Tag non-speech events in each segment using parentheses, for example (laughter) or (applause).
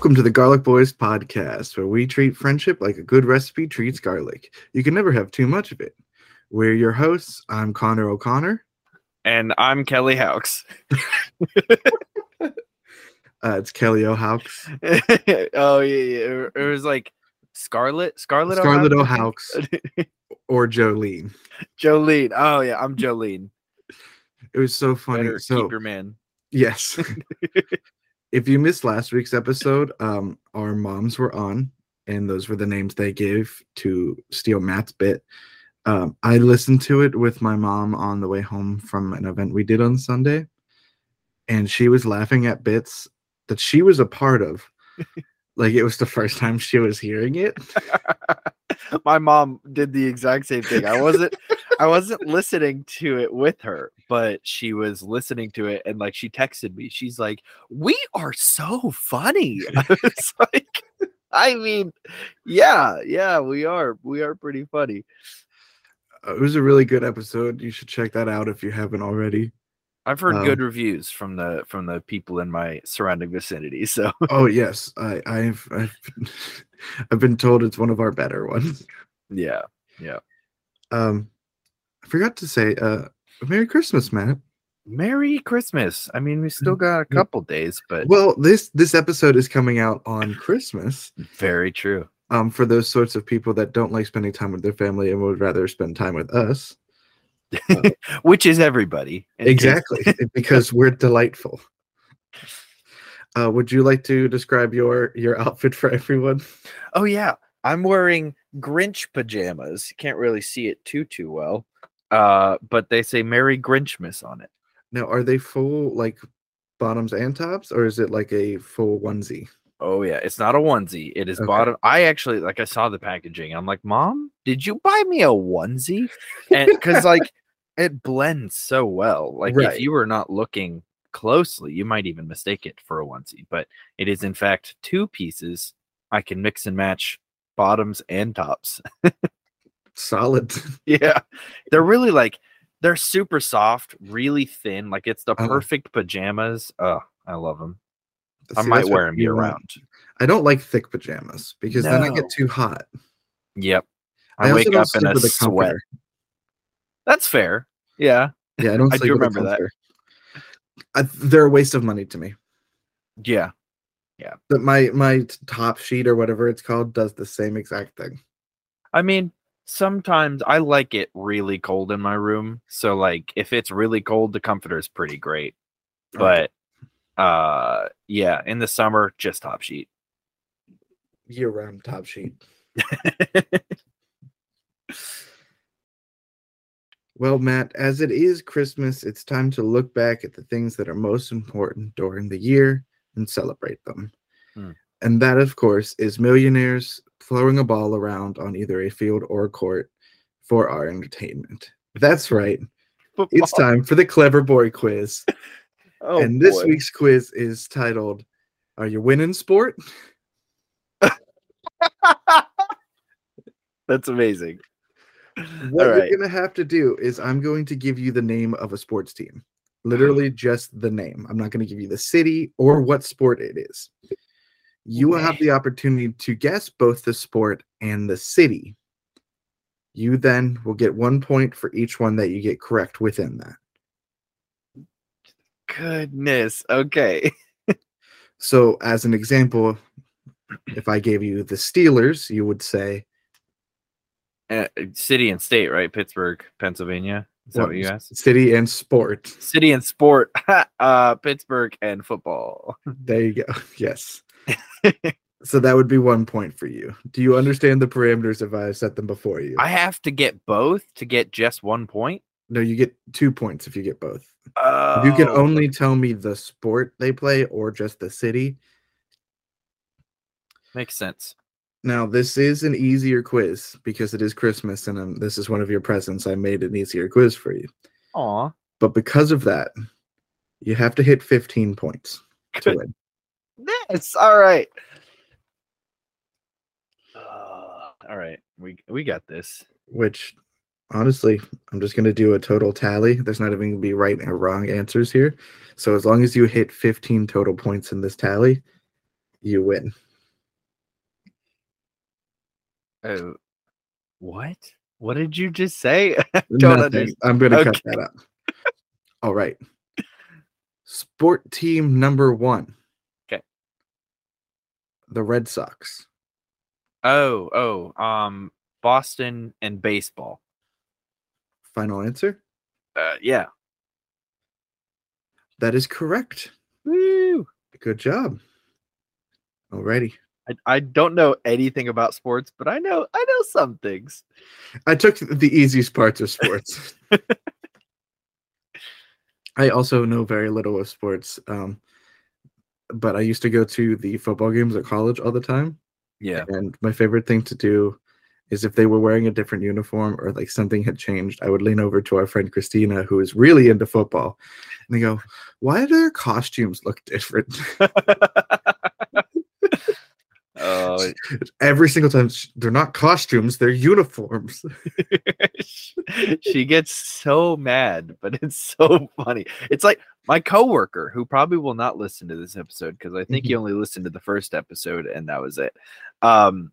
Welcome to the Garlic Boys podcast, where we treat friendship like a good recipe treats garlic. You can never have too much of it. We're your hosts. I'm Connor O'Connor. And I'm Kelly Hawks. (laughs) Uh, it's Kelly O'Hawks. (laughs) oh yeah, yeah. It was like Scarlet, Scarlet, Scarlett O'Hawks? O'Hawks (laughs) or Jolene. Jolene. Oh yeah, I'm Jolene. It was so funny. Better so keep your man. yes. If you missed last week's episode, um, our moms were on, and those were the names they gave to steal Matt's bit. Um, I listened to it with my mom on the way home from an event we did on Sunday, and she was laughing at bits that she was a part of. (laughs) like it was the first time she was hearing it. (laughs) My mom did the exact same thing. I wasn't I wasn't listening to it with her, but she was listening to it and like she texted me. She's like, "We are so funny." (laughs) I was like, I mean, yeah, yeah, we are. We are pretty funny. Uh, It was a really good episode. You should check that out if you haven't already. I've heard Um, good reviews from the from the people in my surrounding vicinity. So Oh yes, I, I've I've (laughs) I've been told it's one of our better ones. yeah, yeah. Um, I forgot to say, uh, Merry Christmas, Matt. Merry Christmas. I mean, we still got a couple days, but Well, this this episode is coming out on Christmas. very true. Um, for those sorts of people that don't like spending time with their family and would rather spend time with us. (laughs) Which is everybody. Exactly, (laughs) because we're delightful. Uh, would you like to describe your your outfit for everyone? Oh yeah, I'm wearing Grinch pajamas. You can't really see it too too well. Uh, but they say Merry Grinchmas on it. Now, are they full like bottoms and tops, or is it like a full onesie? Oh yeah, it's not a onesie. It is Okay. bottom. I actually like I saw the packaging. I'm like, Mom, did you buy me a onesie? And because like (laughs) it blends so well. Like Right. if you were not looking closely, you might even mistake it for a onesie. But it is in fact two pieces. I can mix and match bottoms and tops. (laughs) Solid. (laughs) yeah, they're really like they're super soft, really thin. Like it's the Uh-huh. perfect pajamas. Oh, I love them. I might wear them year round. I don't like thick pajamas because then I get too hot. Yep. I I, wake up in a a sweat. That's fair. Yeah. Yeah, I don't I do remember that. I, they're a waste of money to me. Yeah. Yeah. But my my top sheet or whatever it's called does the same exact thing. I mean, sometimes I like it really cold in my room. So like if it's really cold, the comforter is pretty great. But uh yeah, in the summer, just top sheet. Year round top sheet. (laughs) Well, Matt, as it is Christmas, it's time to look back at the things that are most important during the year and celebrate them. Hmm. And that, of course, is millionaires throwing a ball around on either a field or a court for our entertainment. That's right. It's time for the Clever Boy quiz. (laughs) Oh, and this boy. week's quiz is titled Are You Winning Sport? (laughs) That's amazing. What All you're going to have to do is I'm going to give you the name of a sports team. (gasps) Literally just the name. I'm not going to give you the city or what sport it is. You will have the opportunity to guess both the sport and the city. You then will get one point for each one that you get correct within that. Goodness. Okay. (laughs) So, as an example, if I gave you the Steelers, you would say Uh, city and state, right? Pittsburgh, Pennsylvania. Is that what you asked? city and sport. City and sport. (laughs) uh Pittsburgh and football. There you go. (laughs) Yes. So that would be one point for you. Do you understand the parameters if I set them before you? I have to get both to get just one point. no, you get two points if you get both. Oh, you can only tell me the sport they play or just the city. makes sense. Now, this is an easier quiz because it is Christmas and um, this is one of your presents. I made an easier quiz for you. Aw. But because of that, you have to hit 15 points to win. Yes. All right. Uh, all right. We we got this. which honestly, I'm just going to do a total tally. There's not even going to be right or wrong answers here. So as long as you hit 15 total points in this tally, you win. Oh, what? What did you just say? (laughs) I Don't Nothing. understand. I'm going to cut that up. All right. Sport team number one. The Red Sox. Oh, oh, um, Boston and baseball. Final answer? Uh, yeah. That is correct. Woo! Good job. Alrighty. I, I don't know anything about sports, but I know I know some things. I took the easiest parts of sports. (laughs) I also know very little of sports. Um, but I used to go to the football games at college all the time. Yeah. And my favorite thing to do is if they were wearing a different uniform or like something had changed, I would lean over to our friend Christina, who is really into football, and they go, Why do their costumes look different? (laughs) Oh, Every single time they're not costumes, they're uniforms. (laughs) she gets so mad, but it's so funny. It's like my coworker who probably will not listen to this episode because I think he only listened to the first episode and that was it. Um,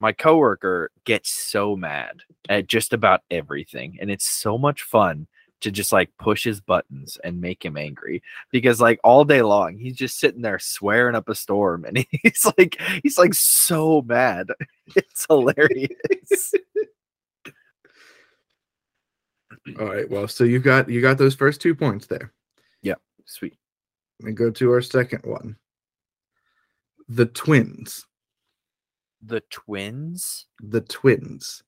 my coworker gets so mad at just about everything, and it's so much fun to just like push his buttons and make him angry because like all day long he's just sitting there swearing up a storm and (laughs) he's like he's like so mad (laughs) it's hilarious (laughs) All right. Well, so you got you got those first two points there. Yeah. Sweet And go to our second one. The twins. the twins The twins.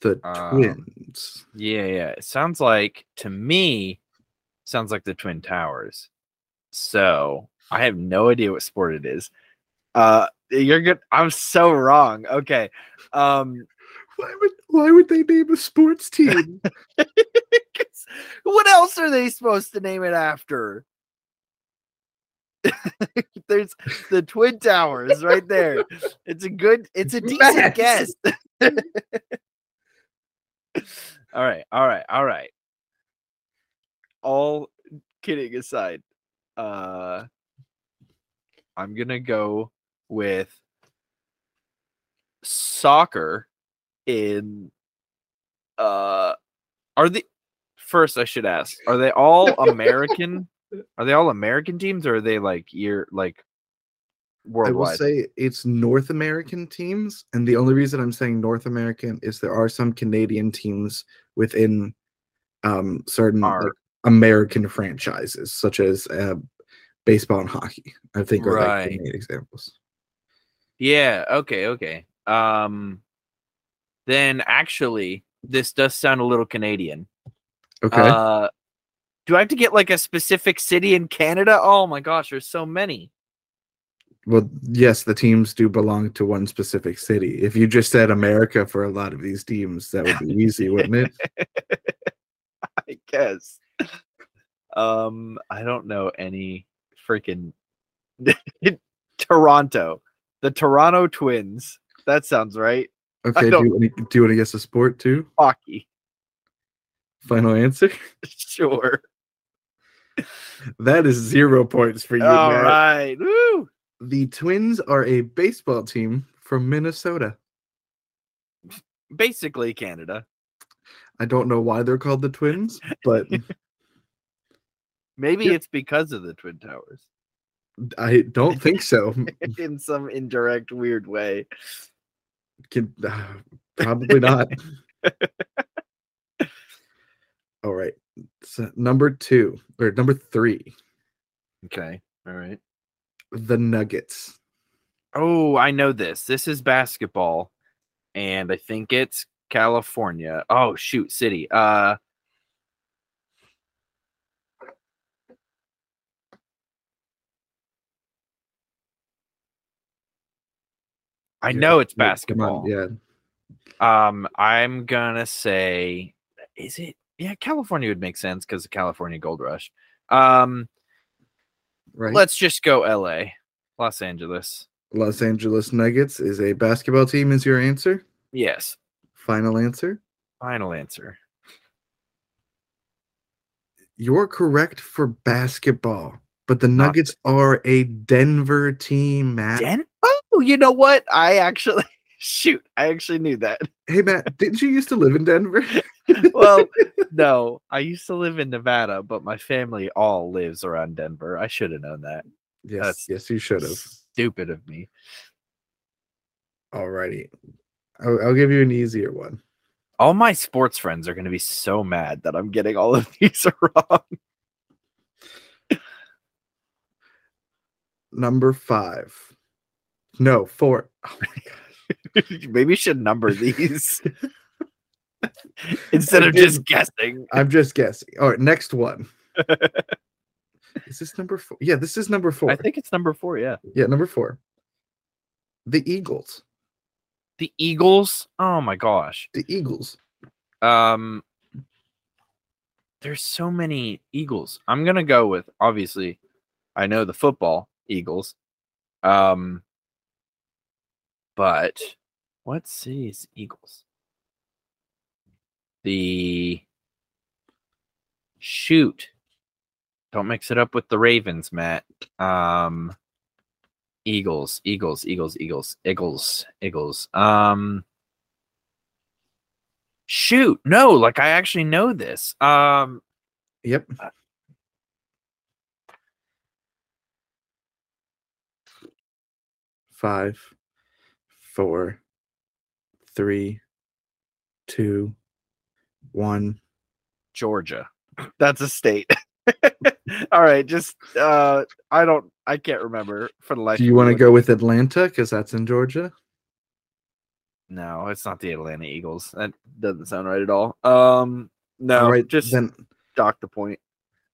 The Um, twins. yeah yeah it sounds like to me sounds like the twin towers so i have no idea what sport it is uh you're good i'm so wrong okay um Why would why would they name a sports team? (laughs) what else are they supposed to name it after? (laughs) There's the Twin Towers right there. It's a good, it's a decent Max. guess. (laughs) all right, all right, all right. All kidding aside, uh I'm gonna go with soccer in uh are the first I should ask, are they all (laughs) American? are they all American teams or are they like year like I will say it's North American teams, and the only reason I'm saying North American is there are some Canadian teams within um, certain like, American franchises, such as uh, baseball and hockey. I think are like Right. main examples. Yeah, okay, okay. Um then actually this does sound a little Canadian. Okay, Uh do I have to get like a specific city in Canada? Oh my gosh, there's so many. Well, yes, the teams do belong to one specific city. If you just said America for a lot of these teams, that would be (laughs) easy, wouldn't it? (laughs) I guess. Um, I don't know any freaking (laughs) Toronto, the Toronto Twins. That sounds right. Okay, do you, wanna- do you want to guess a sport too? Hockey, Final answer. sure. That is zero points for you. All Matt. right, woo! The Twins are a baseball team from Minnesota. Basically, Canada. I don't know why they're called the Twins, but (laughs) Maybe Yeah. it's because of the Twin Towers I don't think so. (laughs) in some indirect, weird way. Can, uh, (sighs) probably not. (laughs) All right. So number two or number three, Okay, all right. The Nuggets. Oh, I know this. This is basketball, and I think it's California. Oh shoot, city. Uh I Yeah, know it's yeah, come on, basketball. Yeah. Um, I'm gonna say, is it? Yeah, California would make sense because of California Gold Rush. Um, Right. let's just go L.A., Los Angeles. Los Angeles Nuggets is a basketball team, is your answer? Yes, Final answer? final answer. You're correct for basketball, but the Not Nuggets are a Denver team, Matt. Den- oh, you know what? I actually (laughs) shoot. I actually knew that. hey, Matt, didn't you used to live in Denver? (laughs) (laughs) Well, no, I used to live in Nevada, but my family all lives around Denver. I should have known that. yes, that's- yes, you should have. Stupid of me. Alrighty, I'll, I'll give you an easier one. All my sports friends are going to be so mad that I'm getting all of (laughs) these wrong. Number five. No, four. Oh my god. (laughs) Maybe you should number these (laughs) instead of just guessing. I'm just guessing. All right, next one. (laughs) is this number four? Yeah, this is number four. I think it's number four. Yeah. yeah, number four. The Eagles. The Eagles. Oh my gosh. The Eagles. Um, there's so many Eagles. I'm gonna go with obviously. I know the football Eagles. Um, but what city is Eagles? The shoot. Don't mix it up with the Ravens, Matt. Um, Eagles, Eagles, Eagles, Eagles, Eagles, Eagles. Um, shoot, no, like I actually know this. Um, Yep. Five, four, three, two, one. Georgia. (clears throat) That's a state. (laughs) All right, just uh I don't I can't remember for the life. Do you want to go with Atlanta? Because that's in Georgia. No, it's not the Atlanta Eagles. That doesn't sound right at all. Um no, All right, just then dock the point.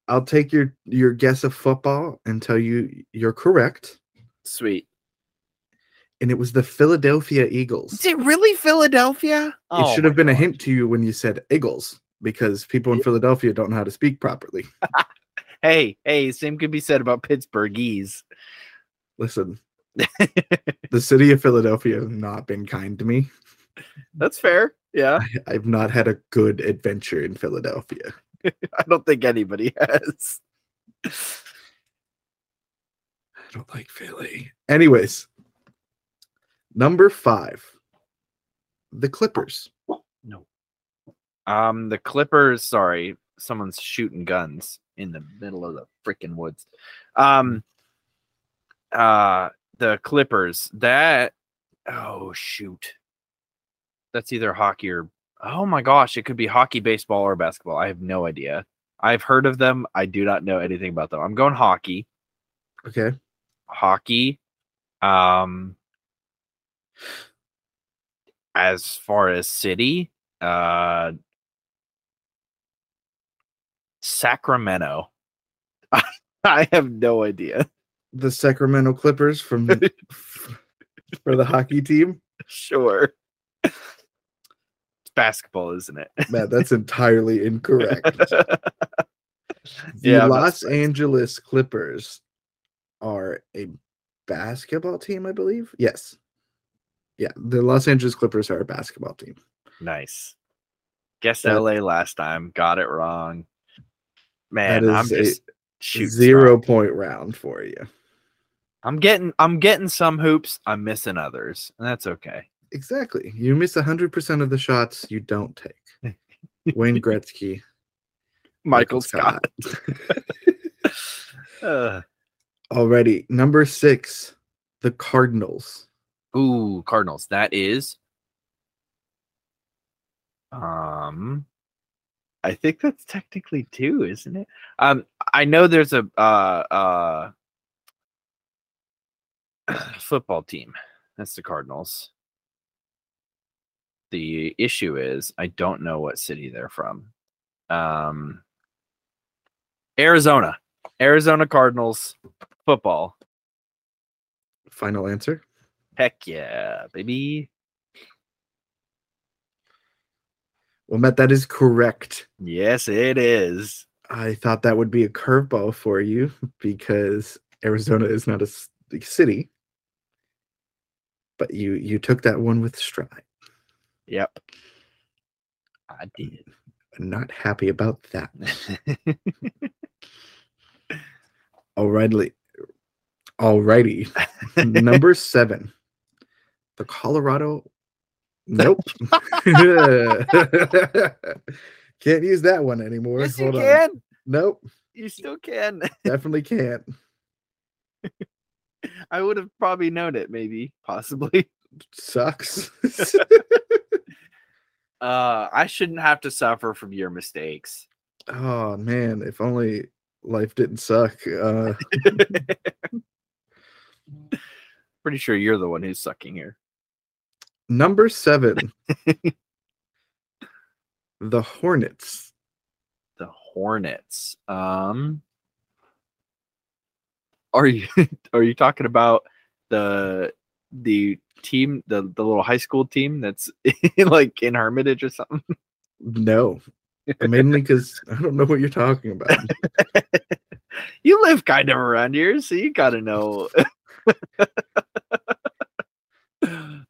I'll take your your guess of football and tell you you're correct. Sweet. And it was the Philadelphia Eagles. Is it really Philadelphia? Oh it should have been a hint to you when you said Eagles because people in Philadelphia don't know how to speak properly. (laughs) Hey, hey, same could be said about Pittsburghese. Listen, (laughs) the city of Philadelphia has not been kind to me. That's fair. Yeah. I, I've not had a good adventure in Philadelphia. (laughs) I don't think anybody has. I don't like Philly. Anyways, number five, the Clippers. No. Um, the Clippers. Sorry, someone's shooting guns in the middle of the freaking woods. Um, uh, the Clippers. That. Oh shoot. That's either hockey or. Oh my gosh! It could be hockey, baseball, or basketball. I have no idea. I've heard of them. I do not know anything about them. I'm going hockey. Okay. Hockey. Um. As far as city, uh, Sacramento. (laughs) I have no idea. The Sacramento Clippers from (laughs) for the hockey team. Sure. It's basketball, isn't it? Matt, that's entirely incorrect. (laughs) The Yeah, Los. Angeles Clippers are a basketball team, I believe. Yes. Yeah, the Los Angeles Clippers are a basketball team. nice. Guess That- LA last time. Got it wrong. Man, I'm just shooting Zero point round for you. I'm getting I'm getting some hoops. I'm missing others. And that's okay. Exactly. You miss 100% of the shots you don't take. Wayne (laughs) Gretzky. Michael Scott. Uh, (laughs) (laughs) Already. Number six, the Cardinals. Ooh, Cardinals. That is um I think that's technically two, isn't it? Um I know there's a uh uh (sighs) football team. That's the Cardinals. The issue is I don't know what city they're from. Um Arizona. Arizona Cardinals football. Final answer. Heck yeah, baby. Well, Matt, that is correct. Yes, it is. I thought that would be a curveball for you (laughs) because Arizona is not a city. But you you took that one with stride. Yep. I did. I'm Not happy about that. (laughs) Alrighty. Alrighty. (laughs) Number seven. The Colorado. Nope. (laughs) Can't use that one anymore. yes, you Hold on. can. Nope. You still can. (laughs) Definitely can't. I would have probably known it, maybe, possibly. Sucks. (laughs) Uh, I shouldn't have to suffer from your mistakes. oh man, if only life didn't suck. Uh Pretty sure you're the one who's sucking here. Number seven. the Hornets. The Hornets. Um, are you (laughs) are you talking about the the team, the the little high school team that's (laughs) like in Hermitage or something? No. Mainly because I don't know what you're talking about. (laughs) you live kind of around here, so you gotta know.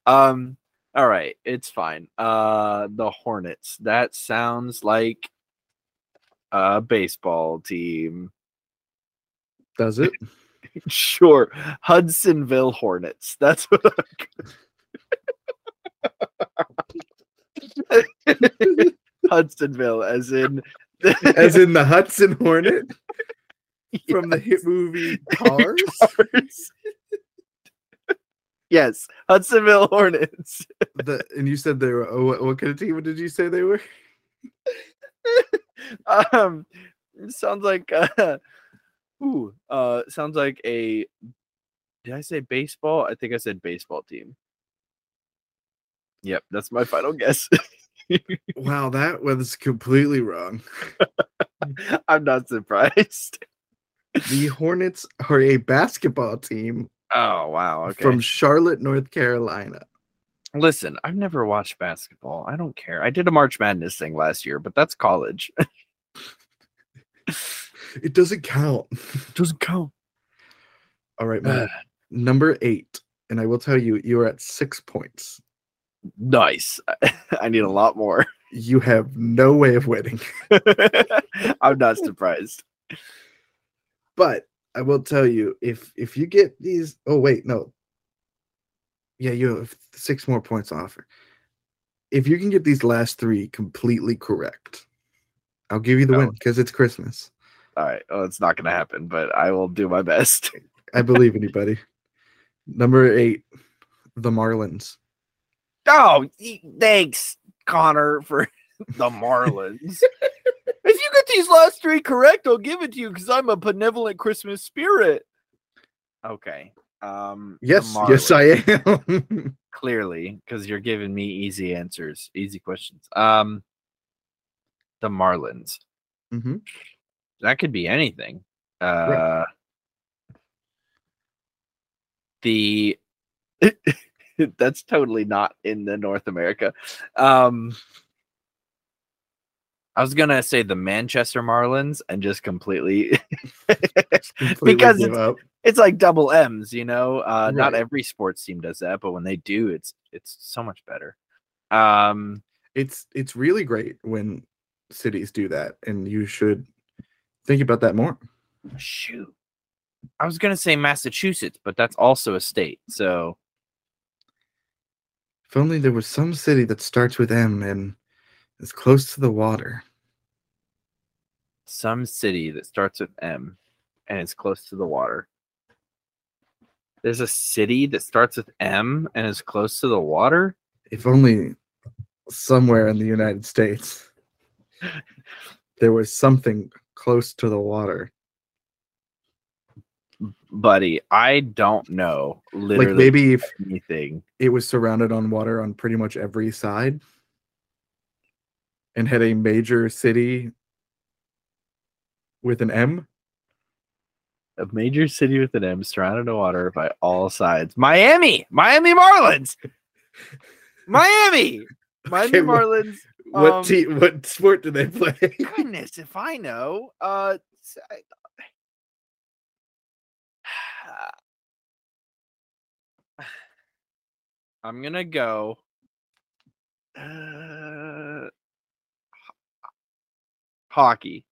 um. All right, it's fine. Uh, the Hornets. That sounds like a baseball team. Does it? (laughs) Sure, Hudsonville Hornets. That's what. I'm... (laughs) Hudsonville, as in, (laughs) As in the Hudson Hornet from the hit movie Cars? Cars. Yes, Hudsonville (laughs) Hornets. the, and you said they were oh, what, what kind of team What did you say they were? (laughs) um, sounds like uh, ooh, uh, sounds like a. Did I say baseball? I think I said baseball team. Yep, that's my final guess. (laughs) Wow, that was completely wrong. I'm not surprised. The Hornets are a basketball team Oh wow! Okay. from Charlotte, North Carolina. Listen, I've never watched basketball. I don't care. I did a March Madness thing last year, but that's college. (laughs) It doesn't count. Doesn't count. All right, (sighs) man. Number eight. And I will tell you, you are at six points. nice. (laughs) I need a lot more. (laughs) You have no way of winning. I'm not surprised. But I will tell you, if if you get these, oh wait, no. Yeah, you have six more points to offer. If you can get these last three completely correct, I'll give you the oh. win Oh. because it's Christmas. All right. Well, it's not going to happen, but I will do my best. (laughs) I believe in you, buddy. Number eight, the Marlins. Oh, thanks, Connor, for (laughs) the Marlins. (laughs) if you get these last three correct, I'll give it to you because I'm a benevolent Christmas spirit. Okay. Um. the Yes, yes, I am. (laughs) clearly because you're giving me easy answers, easy questions. Um, the Marlins. Mhm. That could be anything. Uh, the (laughs) that's totally not in the North America. Um, I was gonna say the Manchester Marlins and just completely (laughs) Completely Because it's- it's like double M's, you know. Uh, Not every sports team does that, but when they do, it's it's so much better. Um, it's it's really great when cities do that, and you should think about that more. shoot, I was gonna say Massachusetts, but that's also a state. So If only there was some city that starts with M and is close to the water. some city that starts with M and is close to the water. There's a city that starts with M and is close to the water. If only somewhere in the United States (laughs) there was something close to the water. Buddy, I don't know literally like maybe if anything. it was surrounded on water on pretty much every side and had a major city with an M. A major city with an M surrounded by water by all sides. Miami, Miami Marlins, (laughs) Miami, Miami Okay, Marlins. What Um, team what sport do they play? Goodness, if I know, uh, I- (sighs) I'm gonna go. Uh, Hockey.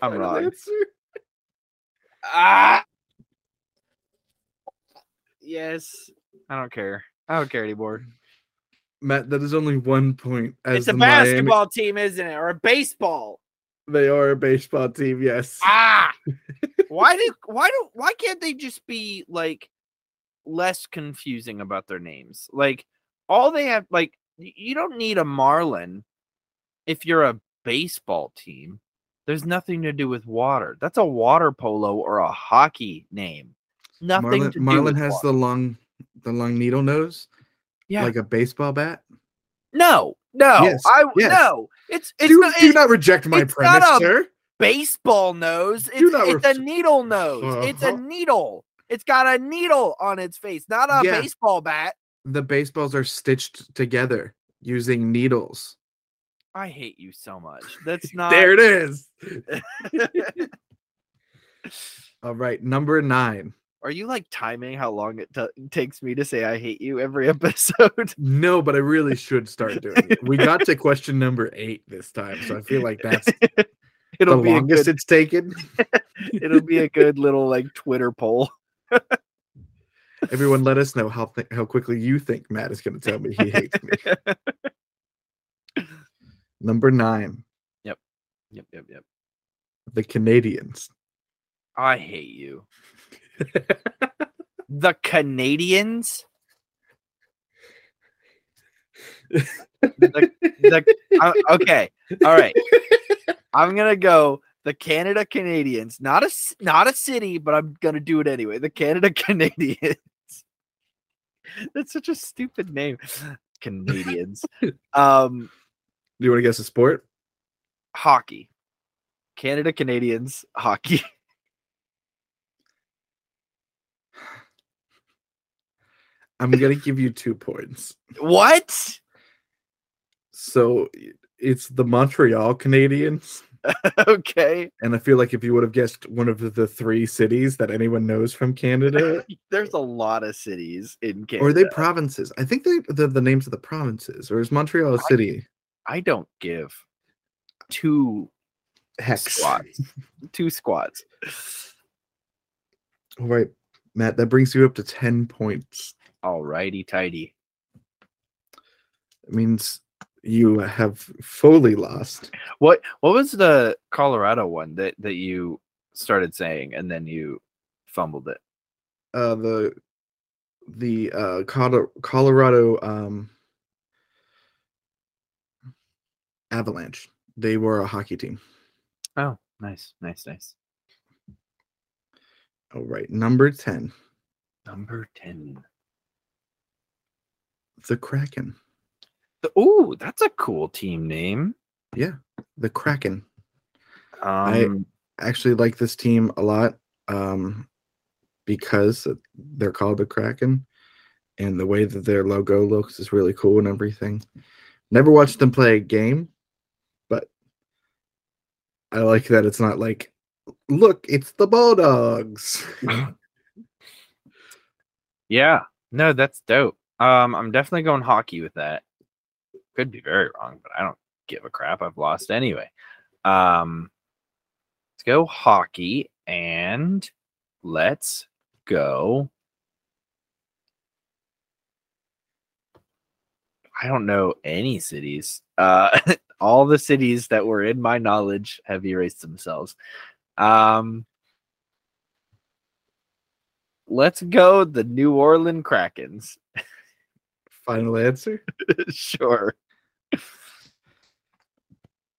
I'm Final wrong. answer? Ah. Yes. I don't care. I don't care anymore. Matt, that is only one point. As it's a the Miami- basketball team, isn't it? Or a baseball. they are a baseball team, yes. Ah. (laughs) why do why do why can't they just be like less confusing about their names? Like all they have like you don't need a Marlin if you're a baseball team. There's nothing to do with water. That's a water polo or a hockey name. Nothing do with has water. the long, the long needle nose, yeah. like a baseball bat. no, no, Yes, I yes. no. It's it's do, not, do it's not reject my it's not premise, a- sir. baseball nose. It's, not it's a needle nose. It's a Uh-huh. needle. It's got a needle on its face, not a Yeah. baseball bat. The baseballs are stitched together using needles. I hate you so much. That's not (laughs) there it is. (laughs) All right, number nine. Are you like timing how long it t- takes me to say I hate you every (laughs) episode? No, but I really should start doing it. We got to question number eight this time, so I feel like that's it'll the be a longest good, it's taken. it'll be a good little like Twitter poll. Everyone, let us know how th- how quickly you think Matt is going to tell me he hates me. Number nine, Yep, yep, yep. Yep. The Canadians. I hate you. The Canadians. the, the, uh, okay, all right. I'm gonna go the Canada Canadians, not a not a city, but I'm gonna do it anyway. The Canada (laughs) Canadians. That's such a stupid name, Canadians. um, Do you want to guess a sport? hockey. Canada Canadians hockey. (laughs) I'm going to give you two points. What? So it's the Montreal Canadiens. (laughs) okay. And I feel like if you would have guessed one of the, the three cities that anyone knows from Canada, (laughs) There's a lot of cities in Canada. or are they provinces? I think they the, the names of the provinces, or is Montreal a city? I don't give two Hex. squats. two squats. All right, Matt, that brings you up to 10 points. Alrighty, tidy. It means you have fully lost. What what was the Colorado one that that you started saying and then you fumbled it? Uh, the the uh, Colorado um, Avalanche. They were a hockey team. Oh, nice, nice, nice. All right, number 10, Number ten. the Kraken. The, ooh, that's a cool team name. Yeah, the Kraken. Um, I actually like this team a lot um, because they're called the Kraken, and the way that their logo looks is really cool and everything. Never watched them play a game, I like that it's not like, look, it's the Bulldogs. (laughs) yeah, no, that's dope. Um, I'm definitely going hockey with that. Could be very wrong, but I don't give a crap. I've lost anyway. Um, let's go hockey and let's go. I don't know any cities. Uh, (laughs) all the cities that were in my knowledge have erased themselves. Um, let's go the New Orleans Krakens. (laughs) Final answer. sure.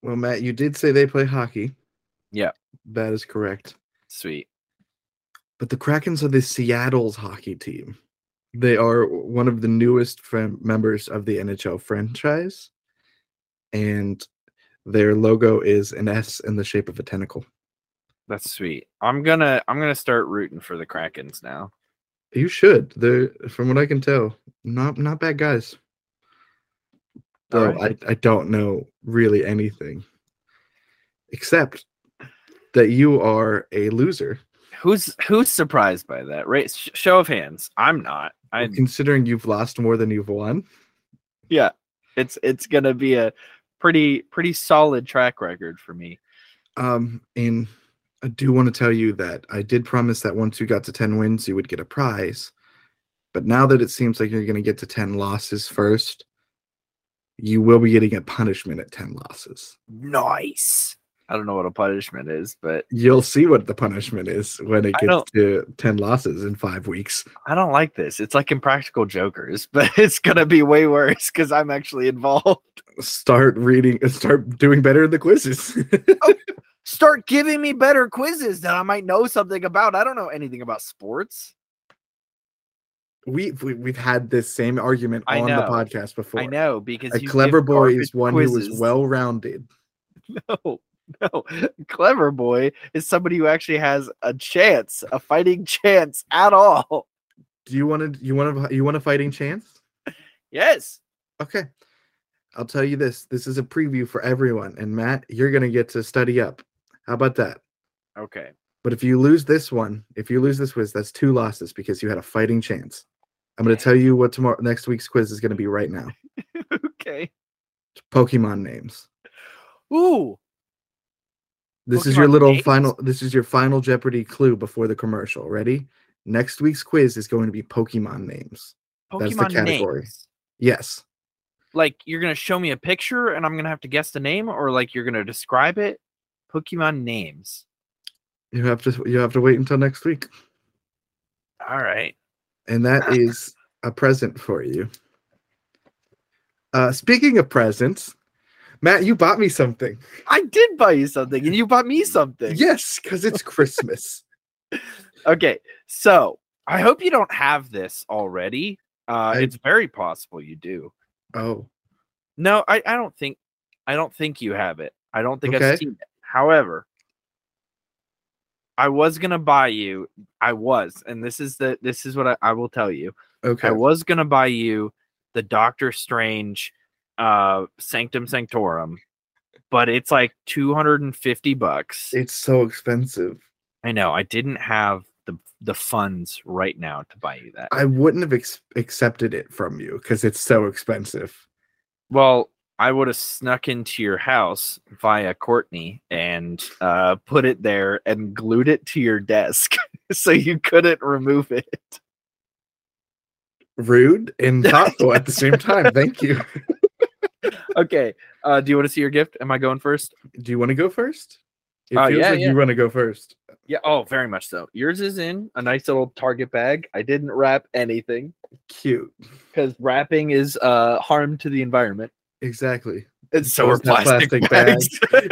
Well, Matt, you did say they play hockey. Yeah. That is correct. Sweet. But the Krakens are the Seattle's hockey team. They are one of the newest fran- members of the NHL franchise, and their logo is an S in the shape of a tentacle. That's sweet. I'm gonna I'm gonna start rooting for the Krakens now. You should. They're, from what I can tell, not not bad guys. Though Alright. I, I don't know really anything, except that you are a loser. Who's who's surprised by that? Right? Sh- show of hands. I'm not. I Considering you've lost more than you've won, yeah. It's it's gonna be a pretty pretty solid track record for me. Um, and I do want to tell you that I did promise that once you got to 10 wins, you would get a prize. But now that it seems like you're going to get to 10 losses first, you will be getting a punishment at 10 losses. Nice. I don't know what a punishment is, but You'll see what the punishment is when it gets to 10 losses in five weeks. I don't like this. It's like Impractical Jokers, (laughs) but it's gonna be way worse because I'm actually involved. Start reading, start doing better in the quizzes. Oh, (laughs) start giving me better quizzes that I might know something about. I don't know anything about sports. we've, we, we've had this same argument I on the podcast before. I know because A you clever boy is one who is well rounded. (laughs) No, no. Clever boy is somebody who actually has a chance, a fighting chance at all. Do you want to, you want to, you want a fighting chance? Yes. Okay. I'll tell you this. This is a preview for everyone. And Matt, you're going to get to study up. How about that? Okay. But if you lose this one, if you lose this quiz, that's two losses because you had a fighting chance. I'm going to tell you what tomorrow next week's quiz is going to be right now. (laughs) okay. Pokemon names. Ooh. This is your little names? final this is your final Jeopardy clue before the commercial. Ready? Next week's quiz is going to be Pokemon names. Pokemon That's the category. names. Yes. Like you're gonna show me a picture and I'm gonna have to guess the name, or like you're gonna describe it. Pokemon names. You have to you have to wait until next week. All right. and that (laughs) is a present for you. Uh, speaking of presents, Matt, you bought me something. I did buy you something, and you bought me something. Yes, because it's (laughs) Christmas. Okay, so I hope you don't have this already. Uh, I- it's very possible you do. Oh, No, I, I don't think I don't think you have it. I don't think Okay. I've seen it. However, I was gonna buy you. I was, and this is the this is what I, I will tell you. okay. I was gonna buy you the Doctor Strange uh Sanctum Sanctorum, but it's like 250 bucks. It's so expensive. I know. I didn't have the the funds right now to buy you that. I wouldn't have ex- accepted it from you because it's so expensive. Well, I would have snuck into your house via Courtney and uh, put it there and glued it to your desk (laughs) so you couldn't remove it. Rude and (laughs) thoughtful at the same time. Thank you. (laughs) Okay. Uh, do you want to see your gift? Am I going first? Do you want to go first? It Uh, feels yeah, like yeah. you want to go first. Yeah. Oh, very much so. Yours is in a nice little Target bag. I didn't wrap anything Cute. because wrapping is uh, harm to the environment. Exactly. And so So are plastic, plastic bags. (laughs)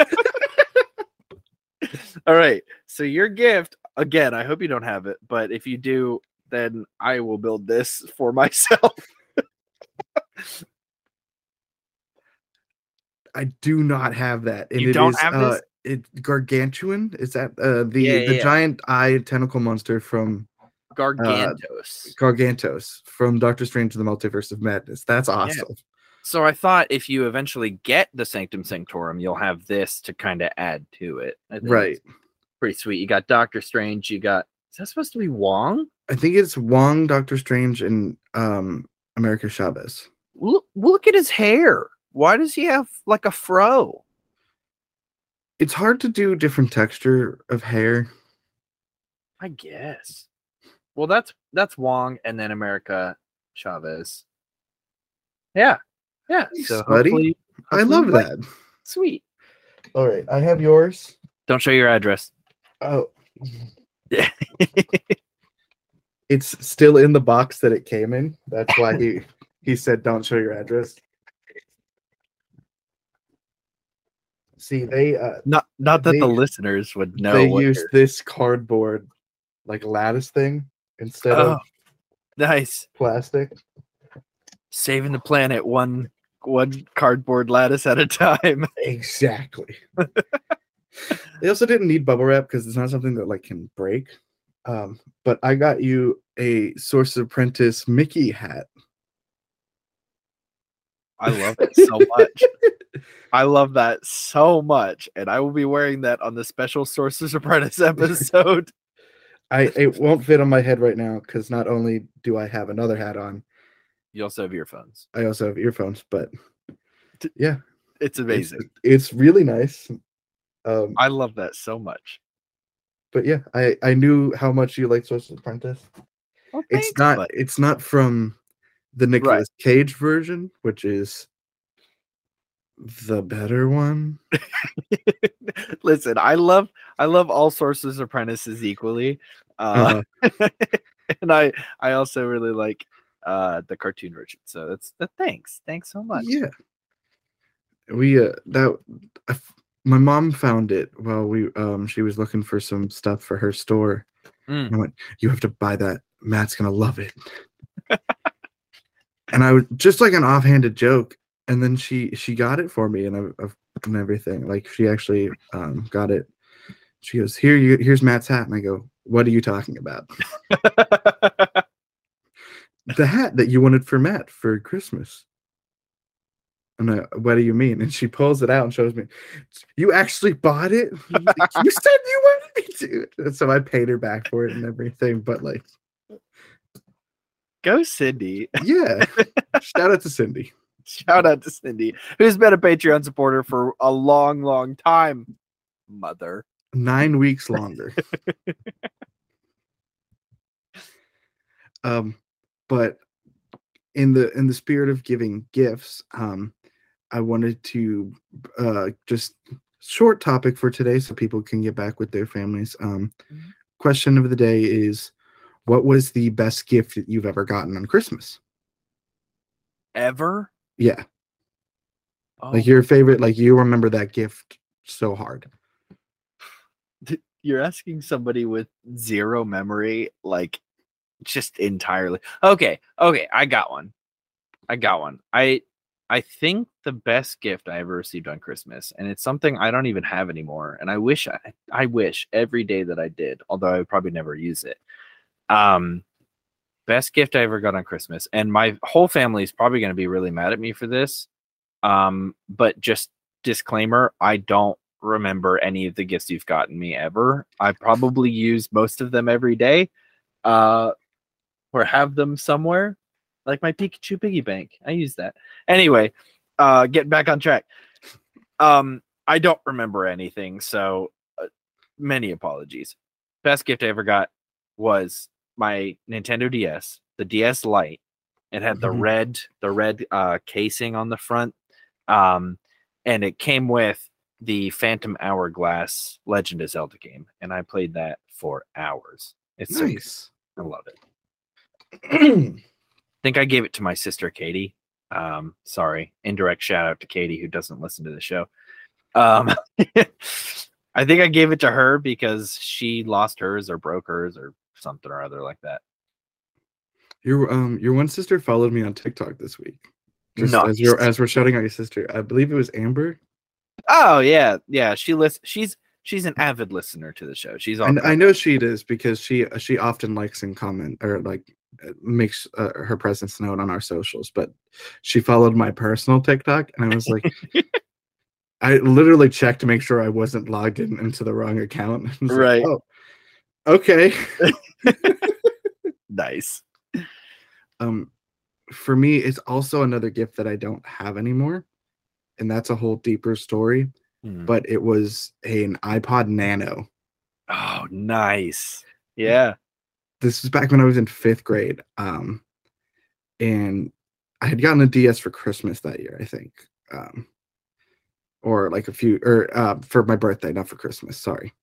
All right. So your gift, again, I hope you don't have it, but if you do, then I will build this for myself. (laughs) I do not have that. And You don't is, have uh, this? It gargantuan. Is that uh, the Yeah, yeah, the yeah. giant eye tentacle monster from Gargantos. Gargantos from Doctor Strange: The Multiverse of Madness? That's awesome. so I thought if you eventually get the Sanctum Sanctorum, you'll have this to kind of add to it. I think Right. Pretty sweet. You got Doctor Strange. You got. Is that supposed to be Wong? I think it's Wong, Doctor Strange, and um, America Chavez. Look, look at his hair. Why does he have like a fro? It's hard to do different texture of hair. I guess. Well, that's that's Wong and then America Chavez. Yeah, yeah. Thanks, so buddy. hopefully- I love you like- that. Sweet. All right, I have yours. Don't show your address. Oh, Yeah. (laughs) it's still in the box that it came in. That's why he he said don't show your address. See, they uh not not that the listeners would know. they use this cardboard like lattice thing instead of Oh, nice. plastic. Saving the planet one one cardboard lattice at a time. (laughs) Exactly. they also didn't need bubble wrap because it's not something that like can break. Um, but I got you a Sorcerer's Apprentice Mickey hat. I (laughs) love it so much. I love that so much, and I will be wearing that on the special Sorcerer's Apprentice (laughs) episode. I it won't fit on my head right now because not only do I have another hat on, you also have earphones. I also have earphones. But yeah, It's amazing. It's, it's really nice. Um, I love that so much. but yeah, I I knew how much you like Sorcerer's Apprentice. Well, It's not bud. it's not from the Nicolas Cage version, which is the better one. (laughs) Listen, I love I love all Sorcerer's Apprentices equally. Uh, Uh, (laughs) and I I also really like uh the cartoon version. So that's uh, thanks. Thanks so much. yeah. We uh that I my mom found it while we um she was looking for some stuff for her store. Mm. I went, "You have to buy that. Matt's gonna love it." (laughs) and I was just like an offhanded joke, and then she she got it for me and I, and everything. Like she actually um got it. She goes, "Here you here's Matt's hat," and I go, "What are you talking about?" (laughs) the hat that you wanted for Matt for Christmas. And I, what do you mean? And she pulls it out and shows me, you actually bought it? (laughs) You said you wanted me to. And so I paid her back for it and everything. But like, Go Cindy. yeah. Shout out to Cindy. (laughs) Shout out to Cindy, who's been a Patreon supporter for a long, long time. Mother. Nine weeks longer. um, but in the in the spirit of giving gifts, um, I wanted to uh just short topic for today so people can get back with their families. Um, Mhm. question of the day is what was the best gift that you've ever gotten on Christmas? Ever? Yeah, Oh, like your favorite, like you remember that gift so hard. you're asking somebody with zero memory, like just entirely. Okay, okay, I got one. I got one. I I think the best gift I ever received on Christmas, and it's something I don't even have anymore, and I wish I I wish every day that I did, although I would probably never use it. Um best gift I ever got on Christmas, and my whole family is probably going to be really mad at me for this. Um, but just disclaimer, I don't remember any of the gifts you've gotten me ever. I probably use most of them every day. Uh or have them somewhere. Like my Pikachu piggy bank. I use that. Anyway, uh getting back on track. Um I don't remember anything, so uh, many apologies. Best gift I ever got was my Nintendo DS, the DS Lite. It had the Mhm. red, the red uh casing on the front. Um and it came with the Phantom Hourglass Legend of Zelda game, and I played that for hours. It's so. Nice. I love it. I (clears throat) think I gave it to my sister Katie. Um, sorry, indirect shout out to Katie who doesn't listen to the show. Um, (laughs) I think I gave it to her because she lost hers or broke hers or something or other like that. your um your one sister followed me on TikTok this week. Just as you're as we're shouting out your sister. I believe it was Amber. Oh yeah, yeah. She list. She's she's an avid listener to the show. She's on. And I know she does because she she often likes and comment or like uh, makes uh, her presence known on our socials. But she followed my personal TikTok, and I was like, (laughs) I literally checked to make sure I wasn't logged in into the wrong account. Was like, Right. oh, okay. (laughs) nice. um, for me, it's also another gift that I don't have anymore, and that's a whole deeper story. Hmm. But it was an iPod Nano. Oh, nice. Yeah. this was back when I was in fifth grade. Um, and I had gotten a DS for Christmas that year, I think. Um, or like a few, or uh, for my birthday, not for Christmas. Sorry,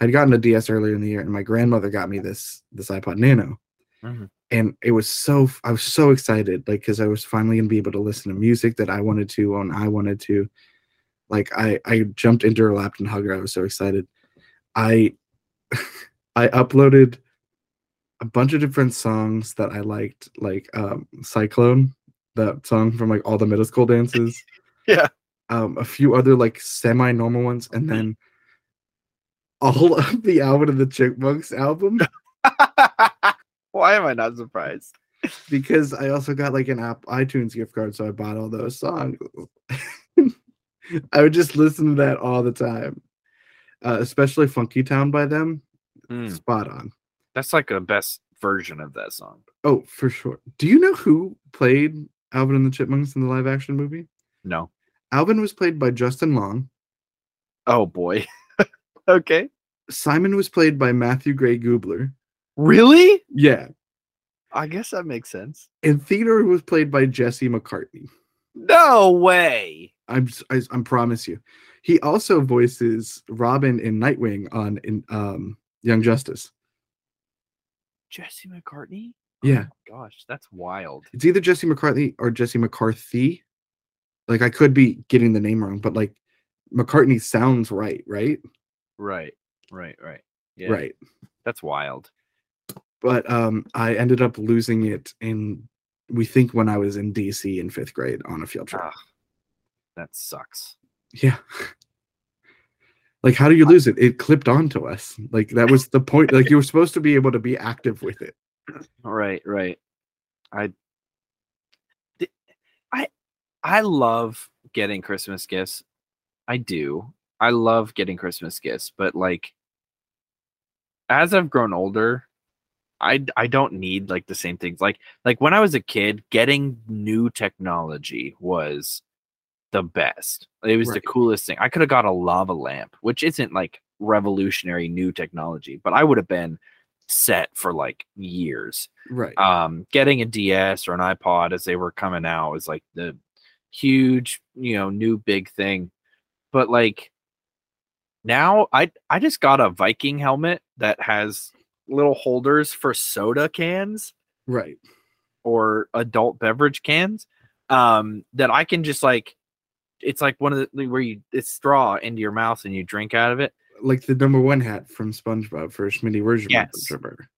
I'd gotten a DS earlier in the year, and my grandmother got me this this iPod Nano, Mhm. and it was so I was so excited, like because I was finally gonna be able to listen to music that I wanted to when I wanted to. Like I I jumped into her lap and hugged her. I was so excited. I (laughs) I uploaded a bunch of different songs that I liked, like um, Cyclone, that song from like all the middle school dances. (laughs) Yeah. Um, a few other like semi normal ones, and then all of the Alvin and the Chipmunks album (laughs) Why am I not surprised? because I also got like an app iTunes gift card, so I bought all those songs. (laughs) I would just listen to that all the time, uh, especially Funky Town by them. Hmm. Spot on. That's like the best version of that song. Oh, for sure. Do you know who played Alvin and the Chipmunks in the live action movie? No. Alvin was played by Justin Long. Oh boy. (laughs) okay. Simon was played by Matthew Gray Gubler. Really? Yeah. I guess that makes sense. And Theodore was played by Jesse McCartney. No way. I'm I, I promise you. He also voices Robin in Nightwing on in um Young Justice. Jesse McCartney? Yeah. Oh my gosh, that's wild. It's either Jesse McCartney or Jesse McCarthy. Like I could be getting the name wrong, but like McCartney sounds right, right? Right. Right, right. Yeah. Right. That's wild. But um I ended up losing it in we think when I was in DC in fifth grade on a field trip. Ah, that sucks. Yeah. Like how do you lose it? It clipped onto us. Like that was the point. Like you were supposed to be able to be active with it. Right, right. I I I love getting Christmas gifts. I do. I love getting Christmas gifts, but like as I've grown older, I I don't need like the same things. Like like when I was a kid, getting new technology was the best. It was the coolest thing. I could have got a lava lamp, which isn't like revolutionary new technology, but I would have been set for like years Right. um getting a ds or an ipod as they were coming out was like the huge you know new big thing but like now i i just got a viking helmet that has little holders for soda cans right. or adult beverage cans um that i can just like it's like one of the where you it's straw into your mouth and you drink out of it Like the number one hat from SpongeBob for Schmitty version. Yes. Burger.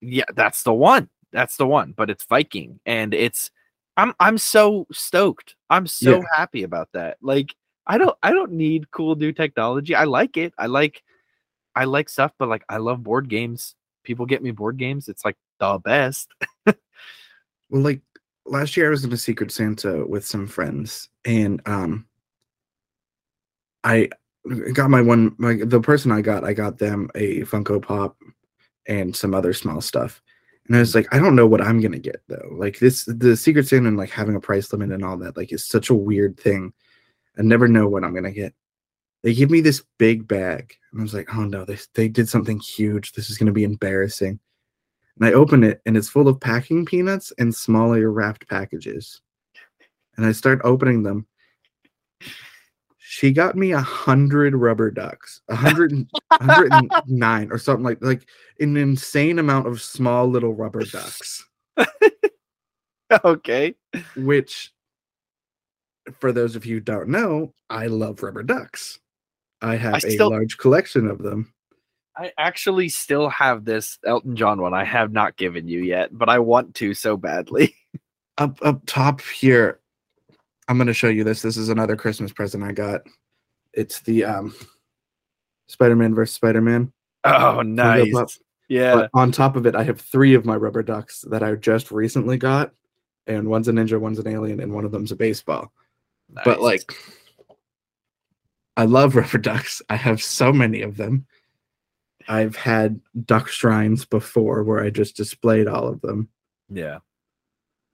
yeah that's the one that's the one but it's viking and it's i'm i'm so stoked i'm so Yeah. happy about that like i don't i don't need cool new technology i like it i like i like stuff but like i love board games people get me board games it's like the best Well, like last year I was in a Secret Santa with some friends, and um, I got my one my the person I got I got them a Funko Pop and some other small stuff. And I was like, I don't know what I'm gonna get though. Like this, the Secret Santa and like having a price limit and all that, like is such a weird thing. I never know what I'm gonna get. They give me this big bag, and I was like, oh no, they they did something huge. This is gonna be embarrassing. And I open it, and it's full of packing peanuts and smaller wrapped packages. And I start opening them. She got me a hundred rubber ducks, a hundred and- a hundred and (laughs) nine or something like like an insane amount of small little rubber ducks. (laughs) okay Which, for those of you who don't know, I love rubber ducks. I have a still- large collection of them. i actually still have this elton john one i have not given you yet but i want to so badly (laughs) Up up top here, I'm gonna show you this. This is another Christmas present I got. It's the um Spider-Man versus Spider-Man. oh nice Pop. yeah But on top of it, I have three of my rubber ducks that I just recently got, and one's a ninja, one's an alien, and one of them's a baseball. But like, I love rubber ducks. I have so many of them. I've had duck shrines before where I just displayed all of them. Yeah.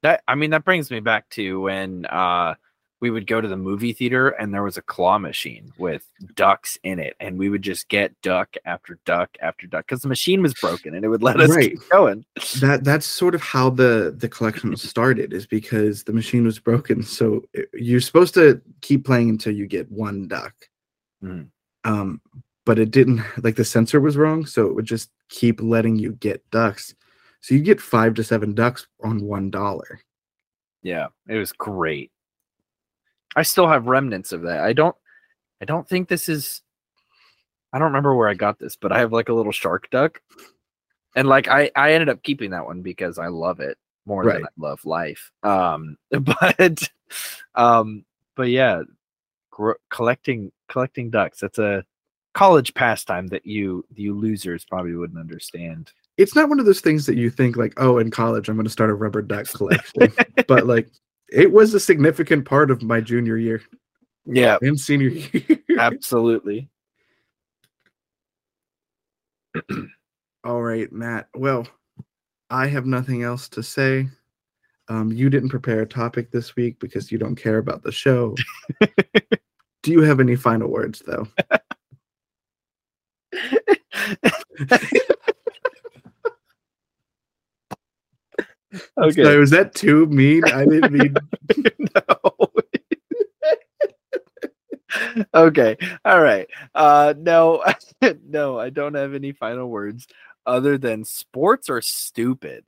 That I mean that brings me back to when uh we would go to the movie theater and there was a claw machine with ducks in it and we would just get duck after duck after duck cuz the machine was broken and it would let us Right. keep going. That that's sort of how the the collection (laughs) started, is because the machine was broken. So it- you're supposed to keep playing until you get one duck. Mhm. Um, but it didn't like the sensor was wrong, so it would just keep letting you get ducks. So you get five to seven ducks on one dollar. Yeah, it was great. I still have remnants of that. I don't I don't think this is I don't remember where I got this, but I have like a little shark duck. And like I I ended up keeping that one because I love it more than I love life. Um (laughs) but um but yeah, gr- collecting collecting ducks that's a college pastime that you you losers probably wouldn't understand. It's not one of those things that you think like, oh, in college I'm going to start a rubber duck (laughs) collection, but like it was a significant part of my junior year Yeah, (laughs) and senior year. absolutely. (clears throat) All right, Matt. Well, I have nothing else to say. Um, you didn't prepare a topic this week because you don't care about the show. (laughs) Do you have any final words, though? (laughs) (laughs) Okay. So was that too mean? I didn't mean. (laughs) no. (laughs) okay. All right. Uh no, no, I don't have any final words other than sports are stupid.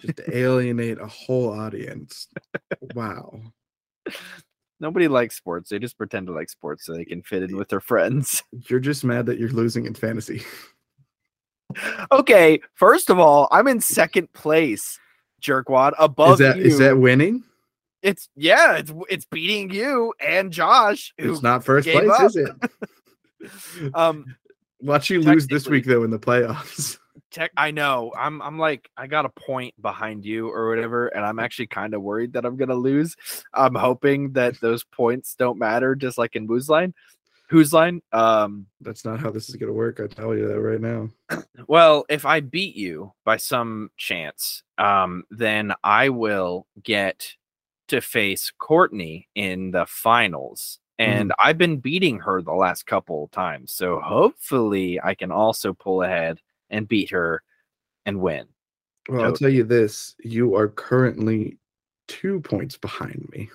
just alienate a whole audience. Wow. Nobody likes sports. They just pretend to like sports so they can fit in with their friends. You're just mad that you're losing in fantasy. Okay, first of all, I'm in second place, jerkwad, above Is that you. is that winning? it's yeah, it's it's beating you and Josh. It's not first place, up. is it? (laughs) um Watch you lose this week though in the playoffs. (laughs) tech I know. I'm I'm like I got a point behind you or whatever, and I'm actually kind of worried that I'm gonna lose. I'm hoping that those points don't matter, just like in line. Who's line? Um That's not how this is gonna work. I tell you that right now. well, if I beat you by some chance, um, then I will get to face Courtney in the finals. And I've been beating her the last couple of times. So hopefully I can also pull ahead and beat her and win. Well, I'll tell you this: you are currently two points behind me.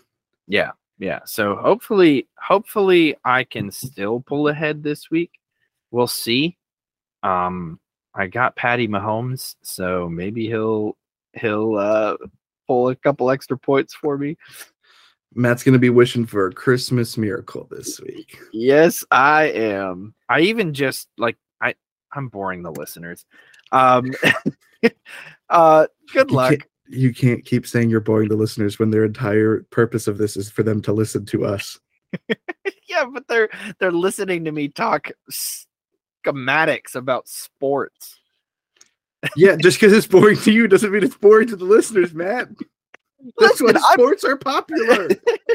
Yeah. Yeah. So hopefully, hopefully I can still pull ahead this week. We'll see. Um, I got Patty Mahomes, so maybe he'll he'll uh pull a couple extra points for me. Matt's gonna be wishing for a Christmas miracle this week. Yes, I am. I even just like I I'm boring the listeners. Um (laughs) uh good luck. You can't keep saying you're boring the listeners when their entire purpose of this is for them to listen to us. (laughs) yeah, but they're they're listening to me talk schematics about sports. Yeah, just because it's boring to you doesn't mean it's boring to the listeners, Matt. That's Listen, why I'm- sports are popular.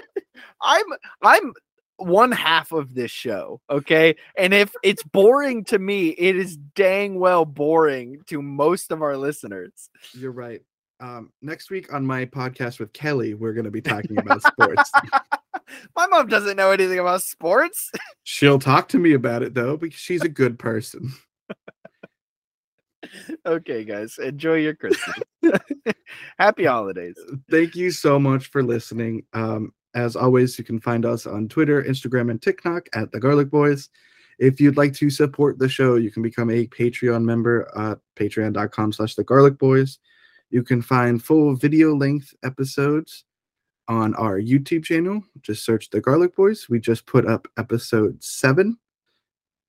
(laughs) I'm I'm one half of this show, okay? And if it's boring to me, it is dang well boring to most of our listeners. You're right. Um, next week on my podcast with Kelly, we're going to be talking about sports. (laughs) My mom doesn't know anything about sports. (laughs) She'll talk to me about it though, because she's a good person. okay, guys, enjoy your Christmas. (laughs) Happy holidays. Thank you so much for listening. Um, as always, you can find us on Twitter, Instagram, and TikTok at the Garlic Boys. If you'd like to support the show, you can become a Patreon member at patreon.com slash the garlic boys. You can find full video length episodes on our YouTube channel. Just search the Garlic Boys. We just put up episode seven,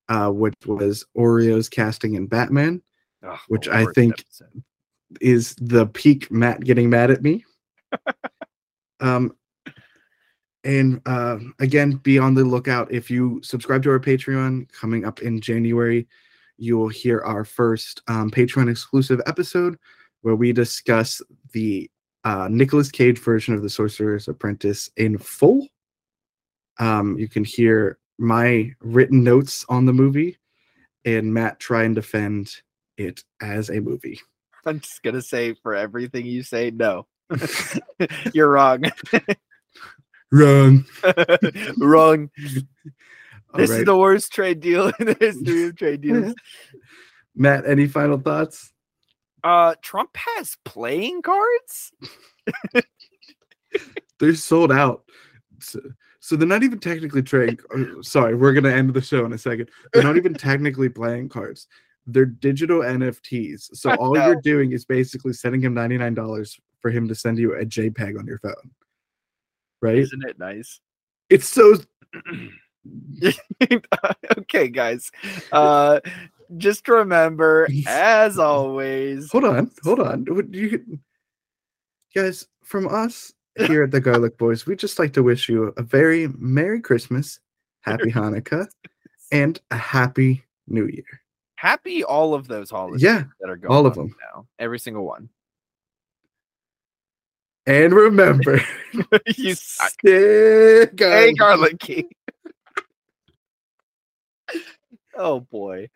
uh, which was Oreos casting in Batman, Ugh, Which I think- episode. is the peak Matt getting mad at me. (laughs) um, and uh, again, be on the lookout. If you subscribe to our Patreon, coming up in January, you will hear our first um, Patreon exclusive episode where we discuss the uh, Nicolas Cage version of The Sorcerer's Apprentice in full. Um, you can hear my written notes on the movie and Matt try and defend it as a movie. I'm just gonna say for everything you say, no. (laughs) You're wrong. (laughs) Wrong. (laughs) wrong. All This right. is the worst trade deal in the history of trade deals. Matt, any final thoughts? Uh Trump has playing cards? (laughs) They're sold out. So, so they're not even technically trading. (laughs) oh, Sorry, we're gonna end the show in a second. They're not even technically playing cards. They're digital NFTs. So all you're doing is basically sending him ninety nine dollars for him to send you a JPEG on your phone. Right? Isn't it nice? It's so. (clears throat) okay, guys. Uh just remember, (laughs) as always, Hold on, hold on. (laughs) You guys from us (laughs) here at the Garlic Boys, we just like to wish you a very Merry Christmas, Happy Hanukkah, and a Happy New Year. happy all of those holidays Yeah, that are going all of on them. now. Every single one. and remember, you stay Hey, garlic. Garlic King. Oh boy.